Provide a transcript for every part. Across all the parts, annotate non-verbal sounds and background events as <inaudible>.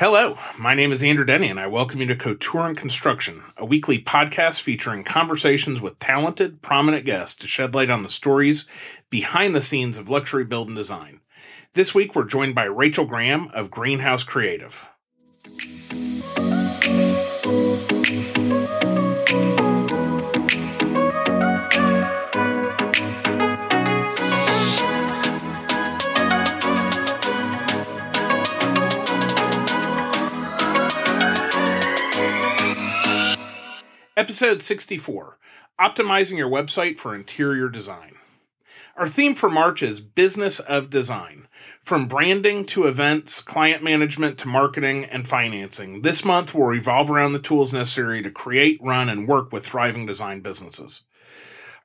Hello, my name is Andrew Denny, and I welcome you to Couture and Construction, a weekly podcast featuring conversations with talented, prominent guests to shed light on the stories behind the scenes of luxury build and design. This week, we're joined by Rachel Graham of Greenhouse Creative. Episode 64 Optimizing Your Website for Interior Design. Our theme for March is Business of Design. From branding to events, client management to marketing and financing, this month will revolve around the tools necessary to create, run, and work with thriving design businesses.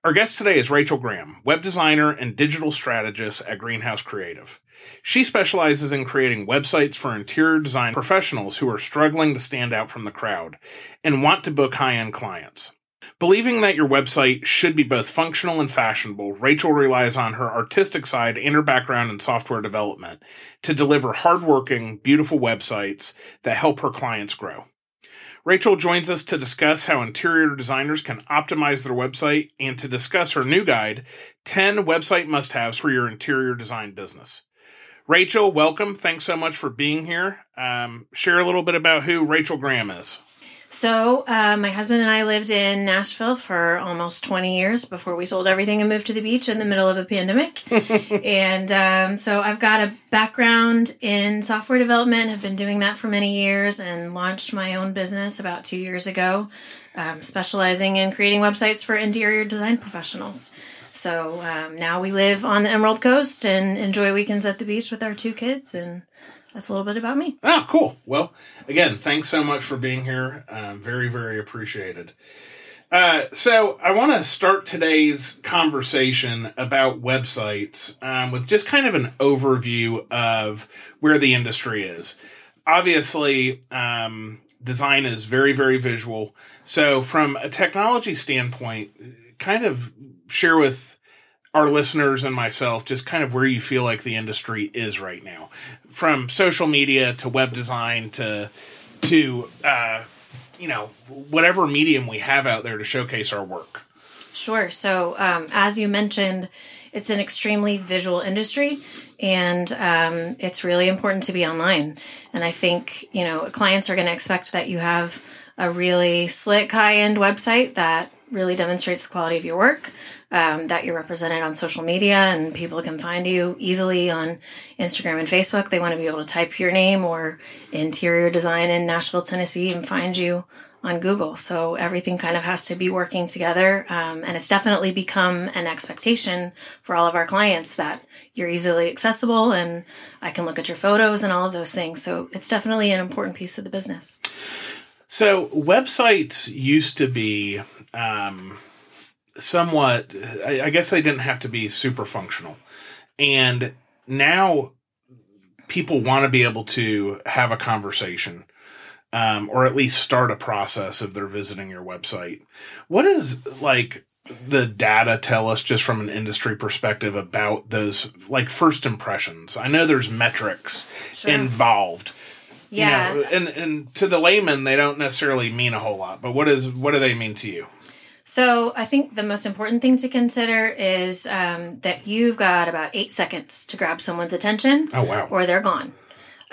Our guest today is Rachel Graham, web designer and digital strategist at Greenhouse Creative. She specializes in creating websites for interior design professionals who are struggling to stand out from the crowd and want to book high end clients. Believing that your website should be both functional and fashionable, Rachel relies on her artistic side and her background in software development to deliver hardworking, beautiful websites that help her clients grow. Rachel joins us to discuss how interior designers can optimize their website and to discuss her new guide 10 website must haves for your interior design business. Rachel, welcome. Thanks so much for being here. Um, share a little bit about who Rachel Graham is. So, uh, my husband and I lived in Nashville for almost 20 years before we sold everything and moved to the beach in the middle of a pandemic. <laughs> and um, so, I've got a background in software development, have been doing that for many years, and launched my own business about two years ago, um, specializing in creating websites for interior design professionals. So um, now we live on the Emerald Coast and enjoy weekends at the beach with our two kids and that's a little bit about me. Oh, cool. Well, again, thanks so much for being here. Um, very, very appreciated. Uh, so, I want to start today's conversation about websites um, with just kind of an overview of where the industry is. Obviously, um, design is very, very visual. So, from a technology standpoint, kind of share with our listeners and myself just kind of where you feel like the industry is right now. From social media to web design to to uh, you know whatever medium we have out there to showcase our work. Sure. So um, as you mentioned it's an extremely visual industry and um, it's really important to be online. And i think you know clients are going to expect that you have a really slick high end website that really demonstrates the quality of your work um, that you're represented on social media and people can find you easily on Instagram and Facebook. They want to be able to type your name or interior design in Nashville, Tennessee, and find you on Google. So everything kind of has to be working together. Um, and it's definitely become an expectation for all of our clients that you're easily accessible and I can look at your photos and all of those things. So it's definitely an important piece of the business. So websites used to be. Um somewhat I, I guess they didn't have to be super functional and now people want to be able to have a conversation um, or at least start a process if they're visiting your website what is like the data tell us just from an industry perspective about those like first impressions i know there's metrics sure. involved yeah you know, and and to the layman they don't necessarily mean a whole lot but what is what do they mean to you so I think the most important thing to consider is um, that you've got about eight seconds to grab someone's attention. Oh wow! Or they're gone.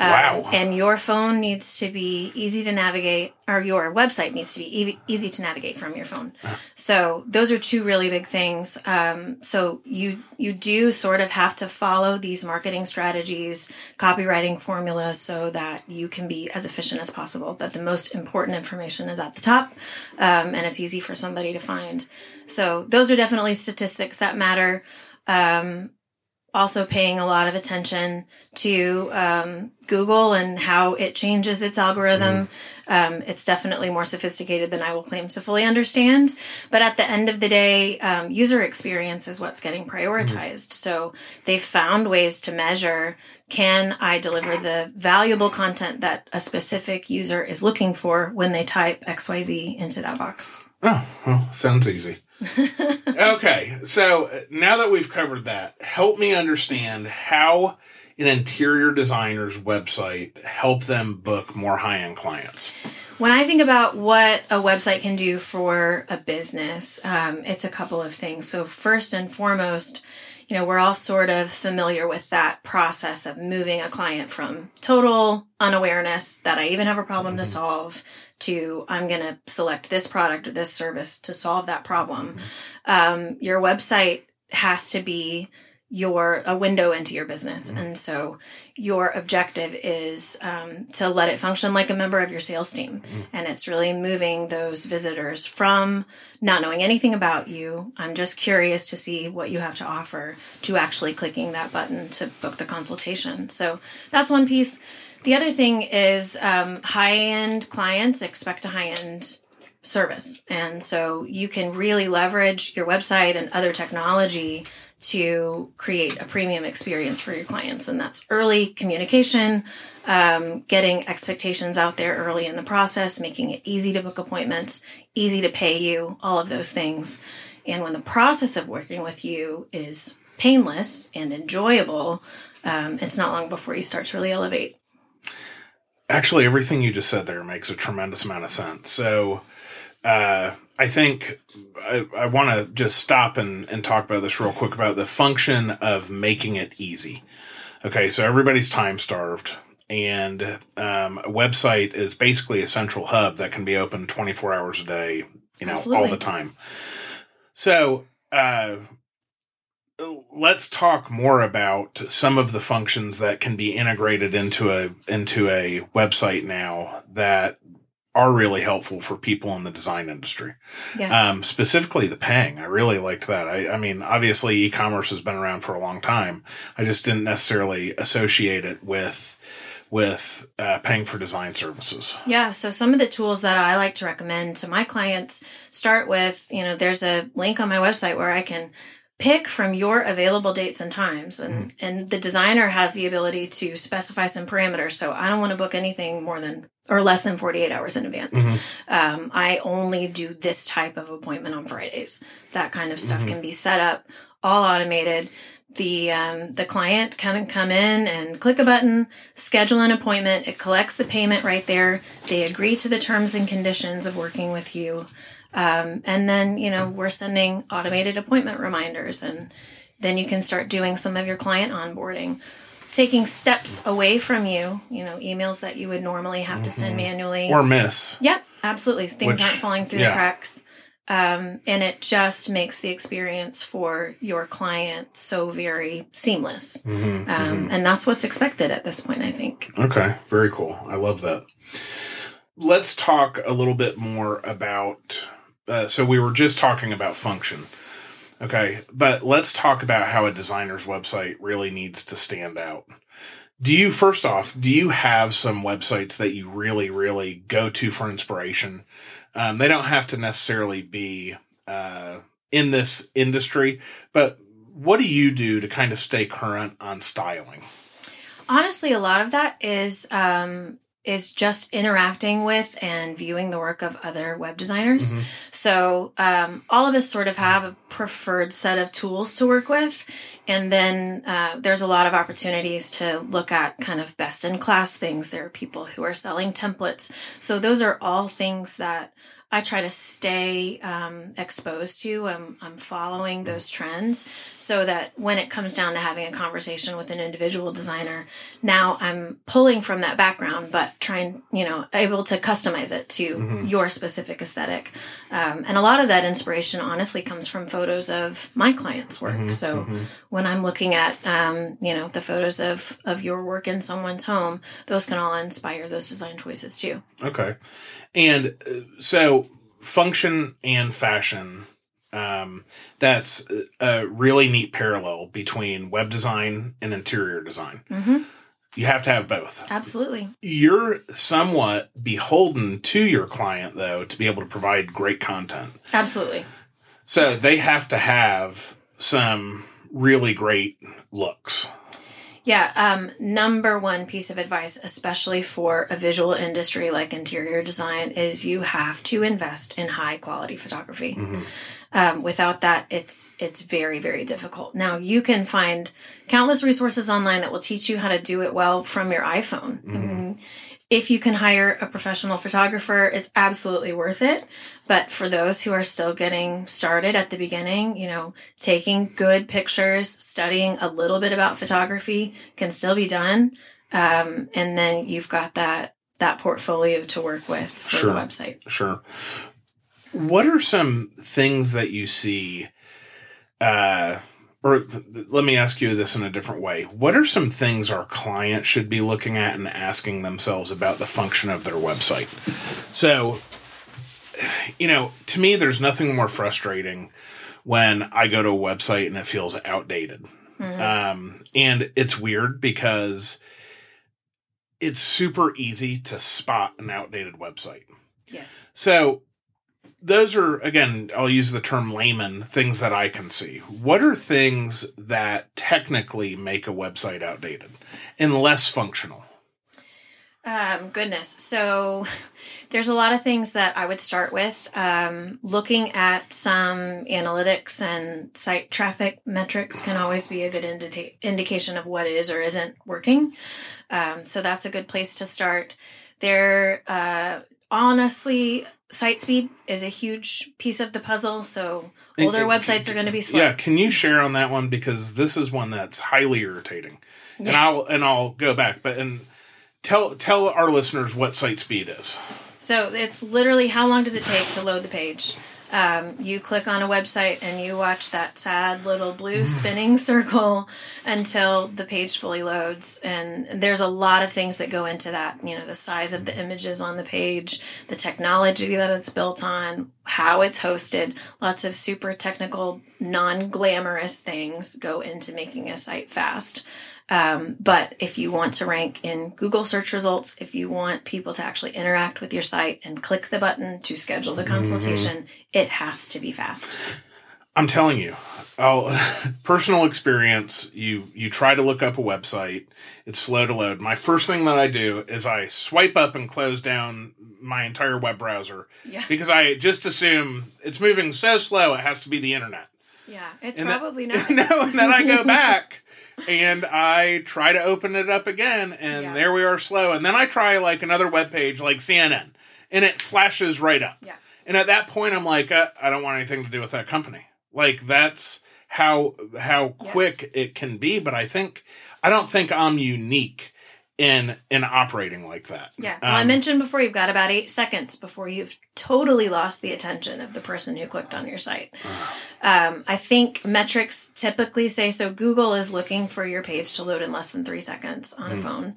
Um, wow. And your phone needs to be easy to navigate, or your website needs to be e- easy to navigate from your phone. Uh. So those are two really big things. Um, so you you do sort of have to follow these marketing strategies, copywriting formulas, so that you can be as efficient as possible. That the most important information is at the top, um, and it's easy for somebody to find. So those are definitely statistics that matter. Um, also paying a lot of attention to um, Google and how it changes its algorithm. Mm-hmm. Um, it's definitely more sophisticated than I will claim to fully understand. But at the end of the day, um, user experience is what's getting prioritized. Mm-hmm. So they've found ways to measure can I deliver the valuable content that a specific user is looking for when they type XYZ into that box? Oh, well, sounds easy. Okay, so uh, now that we've covered that, help me understand how an interior designer's website help them book more high end clients? When I think about what a website can do for a business, um, it's a couple of things. So, first and foremost, you know, we're all sort of familiar with that process of moving a client from total unawareness that I even have a problem mm-hmm. to solve to I'm going to select this product or this service to solve that problem. Mm-hmm. Um, your website has to be your a window into your business mm-hmm. and so your objective is um, to let it function like a member of your sales team mm-hmm. and it's really moving those visitors from not knowing anything about you i'm just curious to see what you have to offer to actually clicking that button to book the consultation so that's one piece the other thing is um, high end clients expect a high end service and so you can really leverage your website and other technology to create a premium experience for your clients. And that's early communication, um, getting expectations out there early in the process, making it easy to book appointments, easy to pay you, all of those things. And when the process of working with you is painless and enjoyable, um, it's not long before you start to really elevate. Actually, everything you just said there makes a tremendous amount of sense. So, uh, I think I, I want to just stop and, and talk about this real quick about the function of making it easy. Okay, so everybody's time starved, and um, a website is basically a central hub that can be open 24 hours a day, you know, Absolutely. all the time. So, uh, let's talk more about some of the functions that can be integrated into a into a website now that are really helpful for people in the design industry. Yeah. Um, specifically the paying. I really liked that. I, I mean, obviously e-commerce has been around for a long time. I just didn't necessarily associate it with with uh, paying for design services. Yeah. So some of the tools that I like to recommend to my clients start with, you know, there's a link on my website where I can pick from your available dates and times. And mm. and the designer has the ability to specify some parameters. So i don't want to book anything more than or less than 48 hours in advance. Mm-hmm. um, i only do this type of appointment on fridays. That kind of stuff mm-hmm. can be set up all automated. The um, the client come and come in and click a button schedule an appointment. It collects the payment right there. They agree to the terms and conditions of working with you um, and then, you know, we're sending automated appointment reminders, and then you can start doing some of your client onboarding, taking steps away from you, you know, emails that you would normally have to send mm-hmm. manually or miss. Yep, absolutely. Things Which, aren't falling through yeah. the cracks. Um, and it just makes the experience for your client so very seamless. Mm-hmm, um, mm-hmm. And that's what's expected at this point, I think. Okay, very cool. I love that. Let's talk a little bit more about uh, so we were just talking about function. Okay, but let's talk about how a designer's website really needs to stand out. Do you, first off, do you have some websites that you really, really go to for inspiration? Um, they don't have to necessarily be uh, in this industry, but what do you do to kind of stay current on styling? Honestly, a lot of that is um, is just interacting with and viewing the work of other web designers. Mm-hmm. So um, all of us sort of have a preferred set of tools to work with. And then uh, there's a lot of opportunities to look at kind of best in class things. There are people who are selling templates. So those are all things that I try to stay um, exposed to. I'm, I'm following those trends so that when it comes down to having a conversation with an individual designer, now I'm pulling from that background, but trying, you know, able to customize it to mm-hmm. your specific aesthetic. Um, and a lot of that inspiration honestly comes from photos of my clients' work. Mm-hmm, so mm-hmm. when I'm looking at, um, you know, the photos of, of your work in someone's home, those can all inspire those design choices too. Okay. And uh, so, function and fashion. Um, that's a really neat parallel between web design and interior design. Mm-hmm. You have to have both. Absolutely. You're somewhat beholden to your client, though, to be able to provide great content. Absolutely. So they have to have some really great looks. Yeah, um, number one piece of advice, especially for a visual industry like interior design, is you have to invest in high quality photography. Um, without that, it's it's very very difficult. Now you can find countless resources online that will teach you how to do it well from your iPhone. I mean, if you can hire a professional photographer, it's absolutely worth it. But for those who are still getting started at the beginning, you know, taking good pictures, studying a little bit about photography can still be done. Um, and then you've got that that portfolio to work with for Sure. the website. Sure. What are some things that you see? Uh, or let me ask you this in a different way. What are some things our client should be looking at and asking themselves about the function of their website? So, you know, to me, there's nothing more frustrating when I go to a website and it feels outdated. Um, and it's weird because it's super easy to spot an outdated website. Yes. So those are again, I'll use the term layman, things that I can see. What are things that technically make a website outdated and less functional? Um, goodness. So there's a lot of things that I would start with. Um, looking at some analytics and site traffic metrics can always be a good indication of what is or isn't working. Um, so that's a good place to start. There, uh, honestly, site speed is a huge piece of the puzzle. So older And- websites are going to be slow. Yeah, can you share on that one because this is one that's highly irritating. yeah. And I'll and I'll go back, but and tell tell our listeners what site speed is. So it's literally how long does it take to load the page? Um, you click on a website and you watch that sad little blue spinning <laughs> circle until the page fully loads. And there's a lot of things that go into that. You know, the size of the images on the page, the technology that it's built on, how it's hosted. Lots of super technical, non glamorous things go into making a site fast. Um, but if you want to rank in Google search results, if you want people to actually interact with your site and click the button to schedule the consultation, it has to be fast. I'm telling you, I'll, <laughs> personal experience. You you try to look up a website, it's slow to load. My first thing that I do is I swipe up and close down my entire web browser Yeah. because I just assume it's moving so slow it has to be the internet. Yeah, it's And that- probably <laughs> not. no, and then I go back and I try to open it up again, and Yeah. there we are slow. And then I try like another web page like CNN, and it flashes right up. Yeah. And at that point, I'm like, uh, I don't want anything to do with that company. Like that's how how Yeah. quick it can be. But I think I don't think I'm unique in in operating like that. Yeah. Well, I Um, mentioned before you've got about eight seconds before you've totally lost the attention of the person who clicked on your site. Um, I think metrics typically say so. Google is looking for your page to load in less than three seconds on a phone.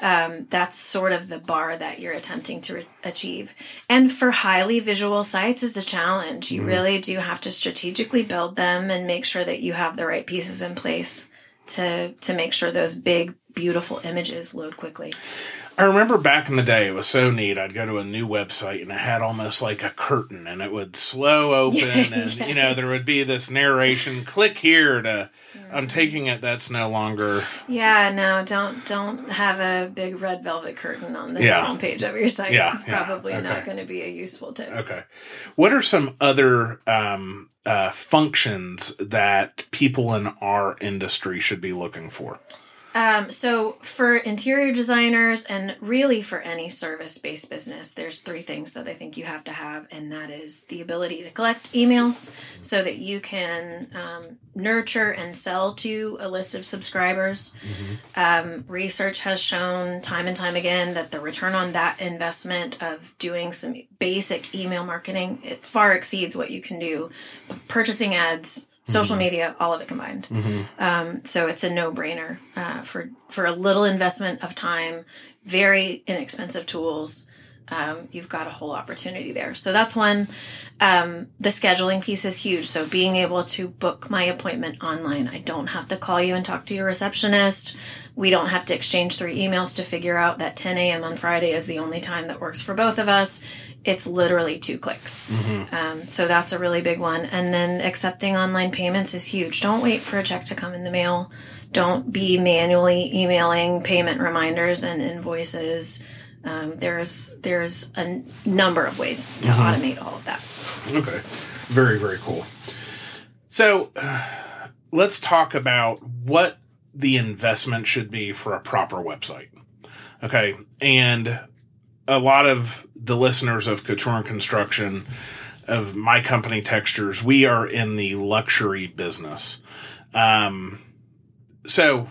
Um, that's sort of the bar that you're attempting to re- achieve. And for highly visual sites is a challenge. You really do have to strategically build them and make sure that you have the right pieces in place to to make sure those big beautiful images load quickly. I remember back in the day, it was so neat. I'd go to a new website and it had almost like a curtain and it would slow <laughs> open and, you know, there would be this narration click here to, I'm taking it that's no longer, Yeah, no, don't don't have a big red velvet curtain on the Yeah. homepage of your site. Yeah, it's yeah, probably not going to be a useful tip. okay. What are some other um, uh, functions that people in our industry should be looking for? Um, so for interior designers and really for any service-based business, there's three things that I think you have to have, and that is the ability to collect emails so that you can um, nurture and sell to a list of subscribers. Um, research has shown time and time again that the return on that investment of doing some basic email marketing it far exceeds what you can do purchasing ads, social media, all of it combined. Um, so it's a no-brainer uh, for for a little investment of time, very inexpensive tools. Um, you've got a whole opportunity there. So that's one. Um, the scheduling piece is huge. So being able to book my appointment online, I don't have to call you and talk to your receptionist. We don't have to exchange three emails to figure out that 10 a.m. on Friday is the only time that works for both of us. It's literally two clicks. Um, so that's a really big one. And then accepting online payments is huge. Don't wait for a check to come in the mail don't be manually emailing payment reminders and invoices. Um, there's there's a n- number of ways to automate all of that. Okay. Very, very cool. So uh, let's talk about what the investment should be for a proper website. Okay. And a lot of the listeners of Couture and Construction, of my company Textures, we are in the luxury business. Um, so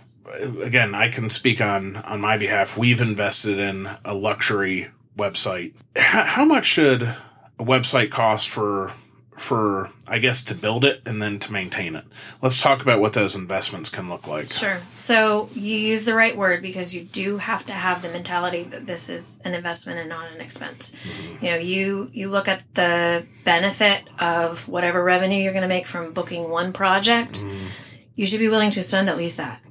again, I can speak on on my behalf. We've invested in a luxury website. How, much should a website cost for for I guess to build it and then to maintain it? Let's talk about what those investments can look like. Sure. So you use the right word because you do have to have the mentality that this is an investment and not an expense. Mm-hmm. You know, you you look at the benefit of whatever revenue you're going to make from booking one project. Mm-hmm. You should be willing to spend at least that.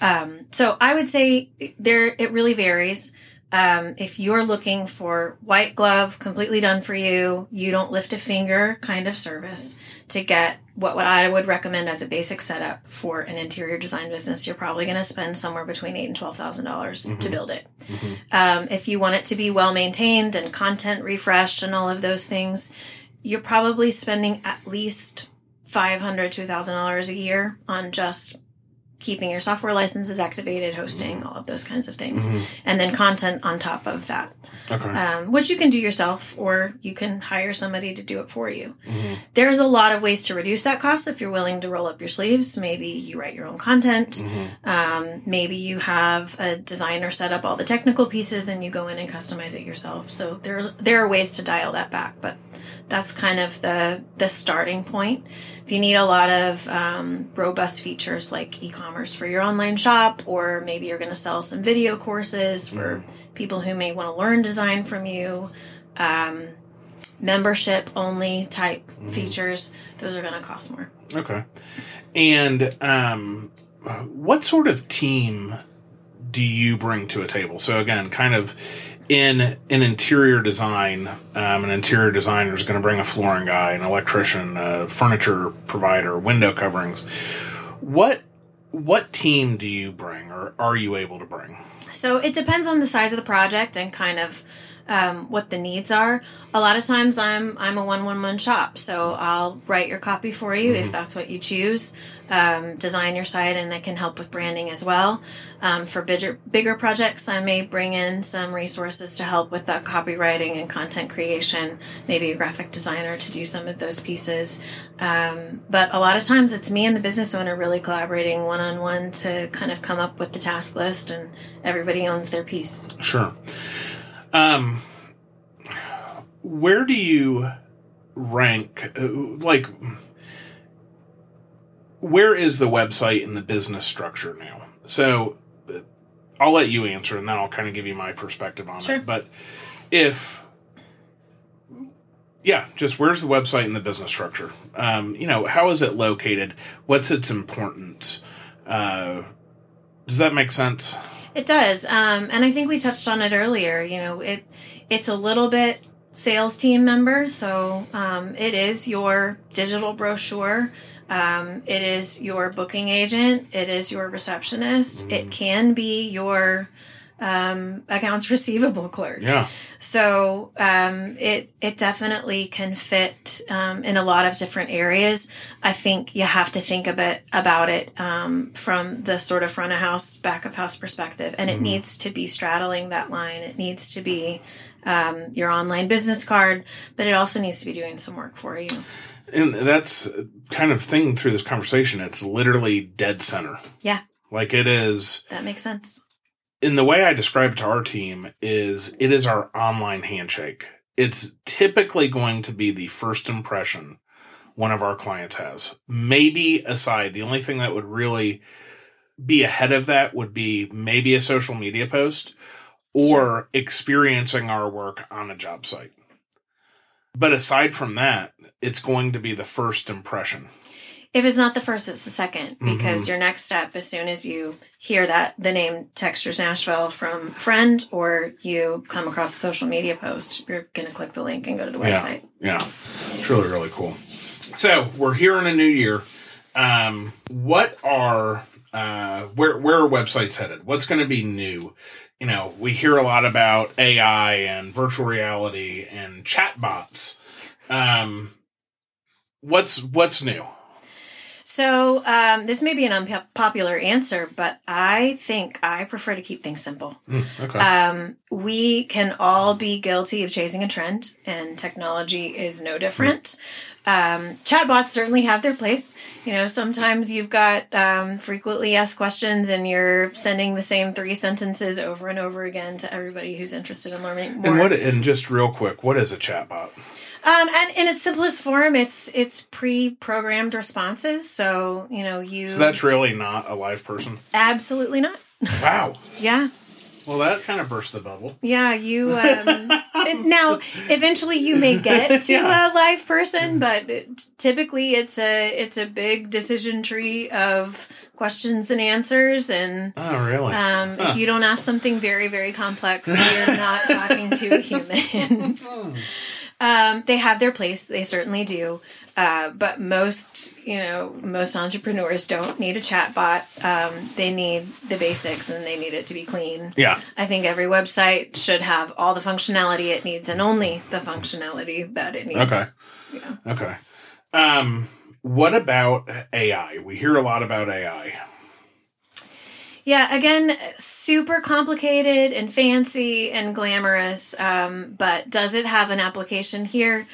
Um, so I would say there it really varies. Um, if you're looking for white glove, completely done for you, you don't lift a finger kind of service to get what, what I would recommend as a basic setup for an interior design business, you're probably going to spend somewhere between eight and twelve thousand dollars to build it. Um, if you want it to be well maintained and content refreshed and all of those things, you're probably spending at least five hundred to thousand dollars a year on just keeping your software licenses activated, hosting, all of those kinds of things, and then content on top of that, Okay. um, which you can do yourself or you can hire somebody to do it for you. There's a lot of ways to reduce that cost if you're willing to roll up your sleeves. Maybe you write your own content. Um, maybe you have a designer set up all the technical pieces and you go in and customize it yourself. So there's there are ways to dial that back, but that's kind of the the starting point. If you need a lot of um, robust features like e-commerce for your online shop, or maybe you're going to sell some video courses for people who may want to learn design from you, um, membership only type features, those are going to cost more. Okay. And um, what sort of team do you bring to a table? So again, kind of in an interior design, um, an interior designer is going to bring a flooring guy, an electrician, a furniture provider, window coverings. What what team do you bring, or are you able to bring? So it depends on the size of the project and kind of um, what the needs are. A lot of times I'm I'm a one one one shop, so I'll write your copy for you if that's what you choose. Um, design your site, and I can help with branding as well. Um, for bigger bigger projects, I may bring in some resources to help with that copywriting and content creation. Maybe a graphic designer to do some of those pieces. Um, but a lot of times it's me and the business owner really collaborating one on one to kind of come up with the task list, and everybody owns their piece. Sure. Um, where do you rank? uh, Like, where is the website in the business structure now? So, uh, I'll let you answer, and then I'll kind of give you my perspective on Sure. it. But if, yeah, just where's the website in the business structure? Um, you know, how is it located? What's its importance? Uh, does that make sense? It does, um, and I think we touched on it earlier. You know, it it's a little bit sales team member, so um, it is your digital brochure. Um, it is your booking agent. It is your receptionist. It can be your um, accounts receivable clerk. Yeah. So um, it it definitely can fit um, in a lot of different areas. I think you have to think a bit about it um, from the sort of front of house, back of house perspective, and it needs to be straddling that line. It needs to be um, your online business card, but it also needs to be doing some work for you. And that's kind of thing through this conversation. It's literally dead center. Yeah, Like it is, that makes sense. In the way I describe it to our team, is it is our online handshake. It's typically going to be the first impression one of our clients has. Maybe aside, the only thing that would really be ahead of that would be maybe a social media post or experiencing our work on a job site. But aside from that, it's going to be the first impression. If it's not the first, it's the second because your next step, as soon as you hear that the name Textures Nashville from a friend or you come across a social media post, you're going to click the link and go to the website. Yeah, yeah, it's really really cool. So we're here in a new year. Um, what are Uh, where where are websites headed? What's going to be new? You know, we hear a lot about AI and virtual reality and chatbots. Um, what's what's new? So um, this may be an unpopular answer, but I think I prefer to keep things simple. Mm, okay. Um, we can all be guilty of chasing a trend, and technology is no different. Um, chatbots certainly have their place. You know, sometimes you've got um, frequently asked questions, and you're sending the same three sentences over and over again to everybody who's interested in learning more. and what? And just real quick, what is a chatbot? Um, and in its simplest form, it's it's pre-programmed responses. So you know you. So that's really not a live person. absolutely not. Wow. Yeah, Well, that kind of burst the bubble. yeah. You um, <laughs> now eventually you may get <laughs> to Yeah. a live person, but typically it's a it's a big decision tree of questions and answers and. Oh, really? Um, Huh. If you don't ask something very, very complex, <laughs> you're not talking to a human. Um, they have their place, they certainly do. Uh, but most, you know, most entrepreneurs don't need a chat bot. Um, they need the basics and they need it to be clean. yeah. I think every website should have all the functionality it needs and only the functionality that it needs. Okay. Yeah. Okay. Um, what about AI? We hear a lot about AI. Yeah, again, super complicated and fancy and glamorous. Um, but does it have an application here?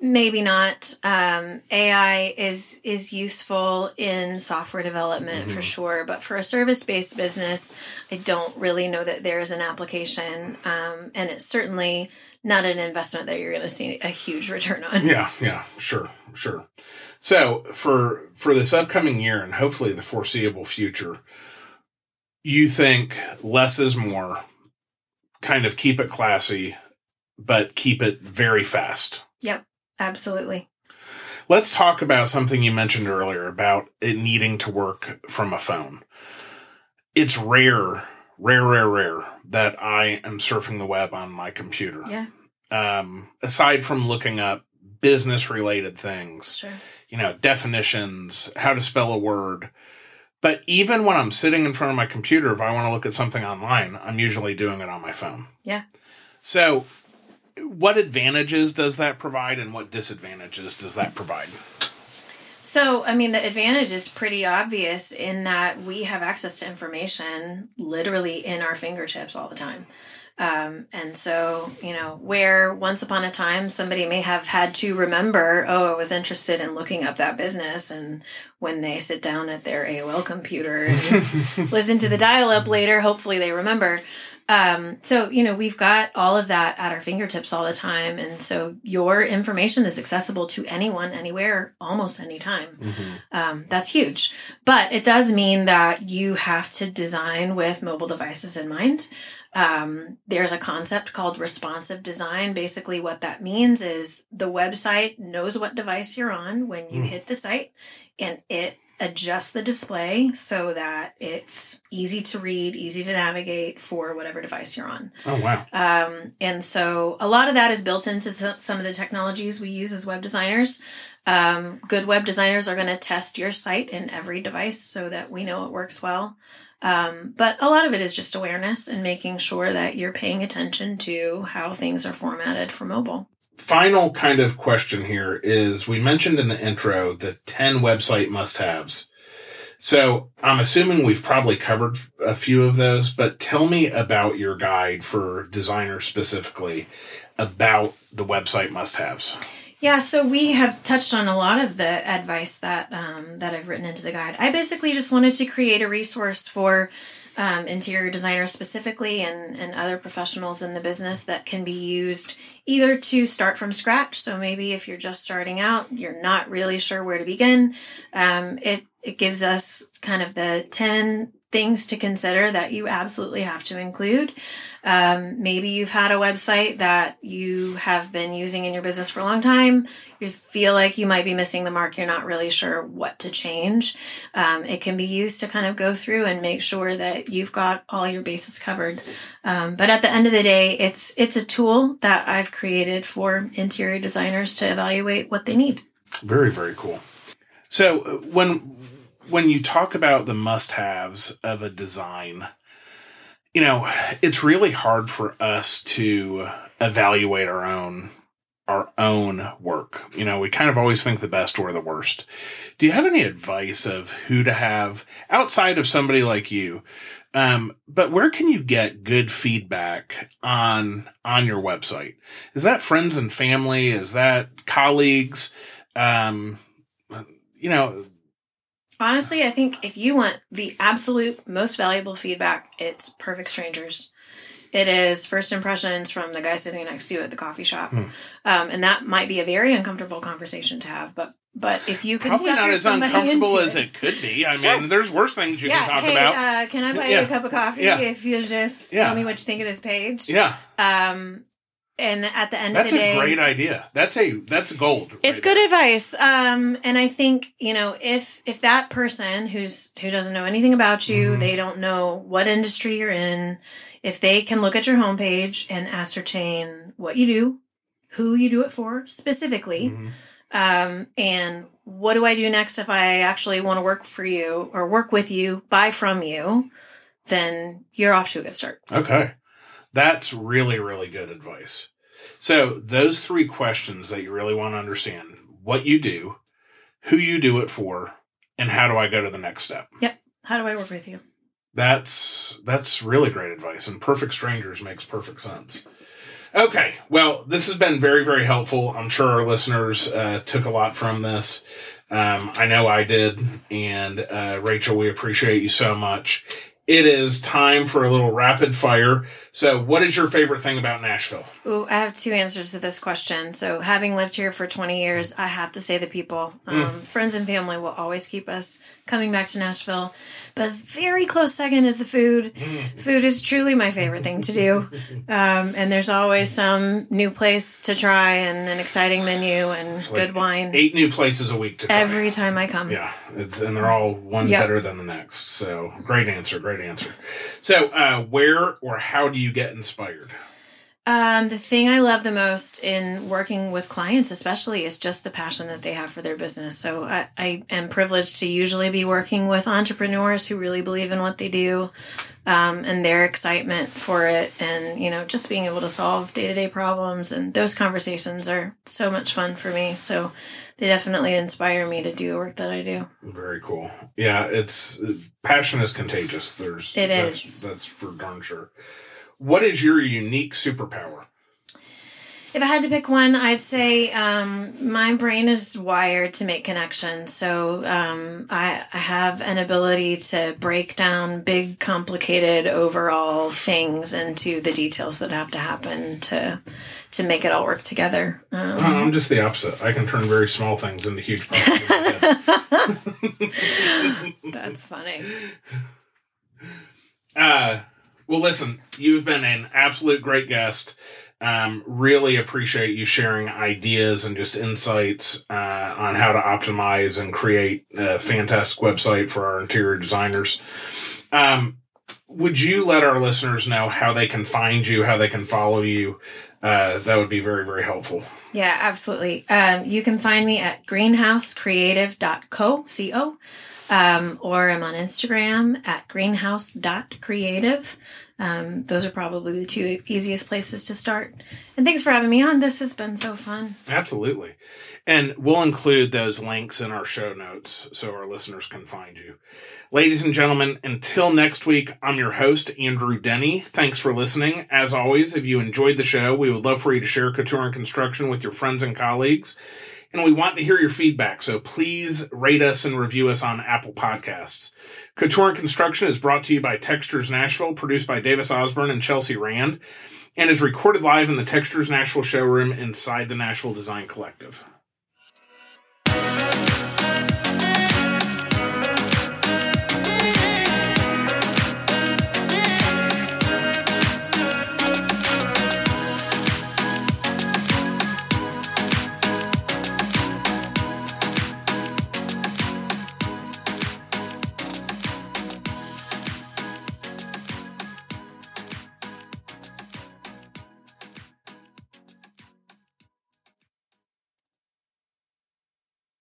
Maybe not. Um, AI is is useful in software development for sure, but for a service based business, I don't really know that there's an application, um, and it's certainly not an investment that you're going to see a huge return on. Yeah, yeah, sure, sure. So for for this upcoming year and hopefully the foreseeable future, you think less is more. Kind of keep it classy, but keep it very fast. Yep, absolutely. Let's talk about something you mentioned earlier about it needing to work from a phone. It's rare, rare, rare, rare that I am surfing the web on my computer. Yeah, Um, aside from looking up business related things, sure. you know, definitions, how to spell a word. But even when I'm sitting in front of my computer, if I want to look at something online, I'm usually doing it on my phone. Yeah. So, what advantages does that provide and what disadvantages does that provide? So, I mean, the advantage is pretty obvious in that we have access to information literally in our fingertips all the time. Um, and so, you know, where once upon a time somebody may have had to remember, oh, I was interested in looking up that business. And when they sit down at their AOL computer and <laughs> listen to the dial up later, hopefully they remember. Um, so, you know, we've got all of that at our fingertips all the time. And so your information is accessible to anyone, anywhere, almost anytime. Um, that's huge. But it does mean that you have to design with mobile devices in mind. Um, there's a concept called responsive design. Basically, what that means is the website knows what device you're on when you Mm. hit the site and it adjusts the display so that it's easy to read, easy to navigate for whatever device you're on. Oh, wow. Um, and so a lot of that is built into th- some of the technologies we use as web designers. Um, good web designers are going to test your site in every device so that we know it works well. Um, but a lot of it is just awareness and making sure that you're paying attention to how things are formatted for mobile. Final kind of question here is we mentioned in the intro the 10 website must haves. So I'm assuming we've probably covered a few of those, but tell me about your guide for designers specifically about the website must haves. Yeah, so we have touched on a lot of the advice that um, that I've written into the guide. I basically just wanted to create a resource for um, interior designers specifically and, and other professionals in the business that can be used either to start from scratch. So maybe if you're just starting out, you're not really sure where to begin. Um, it it gives us kind of the ten things to consider that you absolutely have to include. Um, maybe you've had a website that you have been using in your business for a long time. You feel like you might be missing the mark. You're not really sure what to change. Um, it can be used to kind of go through and make sure that you've got all your bases covered. Um, but at the end of the day, it's it's a tool that I've created for interior designers to evaluate what they need. Very, very cool. So uh, when when you talk about the must haves of a design, you know, it's really hard for us to evaluate our own our own work. You know, we kind of always think the best or the worst. Do you have any advice of who to have outside of somebody like you? Um, but where can you get good feedback on on your website? Is that friends and family? Is that colleagues? Um, you know, honestly, I think if you want the absolute most valuable feedback, it's perfect strangers. It is first impressions from the guy sitting next to you at the coffee shop, hmm. um, and that might be a very uncomfortable conversation to have. But but if you can probably not as uncomfortable as it, it could be. I sure. mean, there's worse things you yeah, can talk hey, about. Uh, can I buy yeah. you a cup of coffee yeah. if you just tell me what you think of this page? Yeah. Um, and at the end that's of the day, that's a great idea. That's a that's gold. Right it's good there. advice. Um, and I think you know if if that person who's who doesn't know anything about you, mm-hmm. they don't know what industry you're in, if they can look at your homepage and ascertain what you do, who you do it for specifically, mm-hmm. um, and what do I do next if I actually want to work for you or work with you, buy from you, then you're off to a good start. Okay. That's really, really good advice. So, those three questions that you really want to understand what you do, who you do it for, and how do I go to the next step? Yep. How do I work with you? That's that's really great advice and perfect strangers makes perfect sense. Okay, well, this has been very, very helpful. I'm sure our listeners uh, took a lot from this. Um, I know I did. And uh, Rachel, we appreciate you so much it is time for a little rapid fire. So, what is your favorite thing about Nashville? Ooh, I have two answers to this question. So, having lived here for 20 years, I have to say the people. Um, mm. Friends and family will always keep us coming back to Nashville. But very close second is the food. Mm. Food is truly my favorite thing to do. <laughs> Um, and there's always some new place to try and an exciting menu and it's good wine. Eight new places a week to try. Every time I come. Yeah. and they're all one yep. better than the next. So, great answer. Answer. So, uh, where or how do you get inspired? Um, the thing I love the most in working with clients, especially, is just the passion that they have for their business. So I, I am privileged to usually be working with entrepreneurs who really believe in what they do, um, and their excitement for it, and you know, just being able to solve day to day problems. And those conversations are so much fun for me. So they definitely inspire me to do the work that I do. Very cool. Yeah, it's passion is contagious. There's it that's, is. that's for darn sure. What is your unique superpower? If I had to pick one, I'd say um, my brain is wired to make connections. So um, I, I, have an ability to break down big, complicated, overall things into the details that have to happen to to make it all work together. Um, I'm just the opposite. I can turn very small things into huge problems. <laughs> That's funny. <laughs> Uh, well, listen, you've been an absolute great guest. Um, really appreciate you sharing ideas and just insights uh, on how to optimize and create a fantastic website for our interior designers. Um, would you let our listeners know how they can find you, how they can follow you? Uh, that would be very, very helpful. Yeah, absolutely. Um, you can find me at greenhousecreative.co, C-O, um, or I'm on Instagram at greenhouse.creative. Um, those are probably the two easiest places to start. And thanks for having me on. This has been so fun. Absolutely. And we'll include those links in our show notes so our listeners can find you. Ladies and gentlemen, until next week, I'm your host, Andrew Denny. Thanks for listening. As always, if you enjoyed the show, we would love for you to share Couture and Construction with your friends and colleagues and we want to hear your feedback, so please rate us and review us on Apple Podcasts. Couture and Construction is brought to you by Textures Nashville, produced by Davis Osborne and Chelsea Rand, and is recorded live in the Textures Nashville showroom inside the Nashville Design Collective.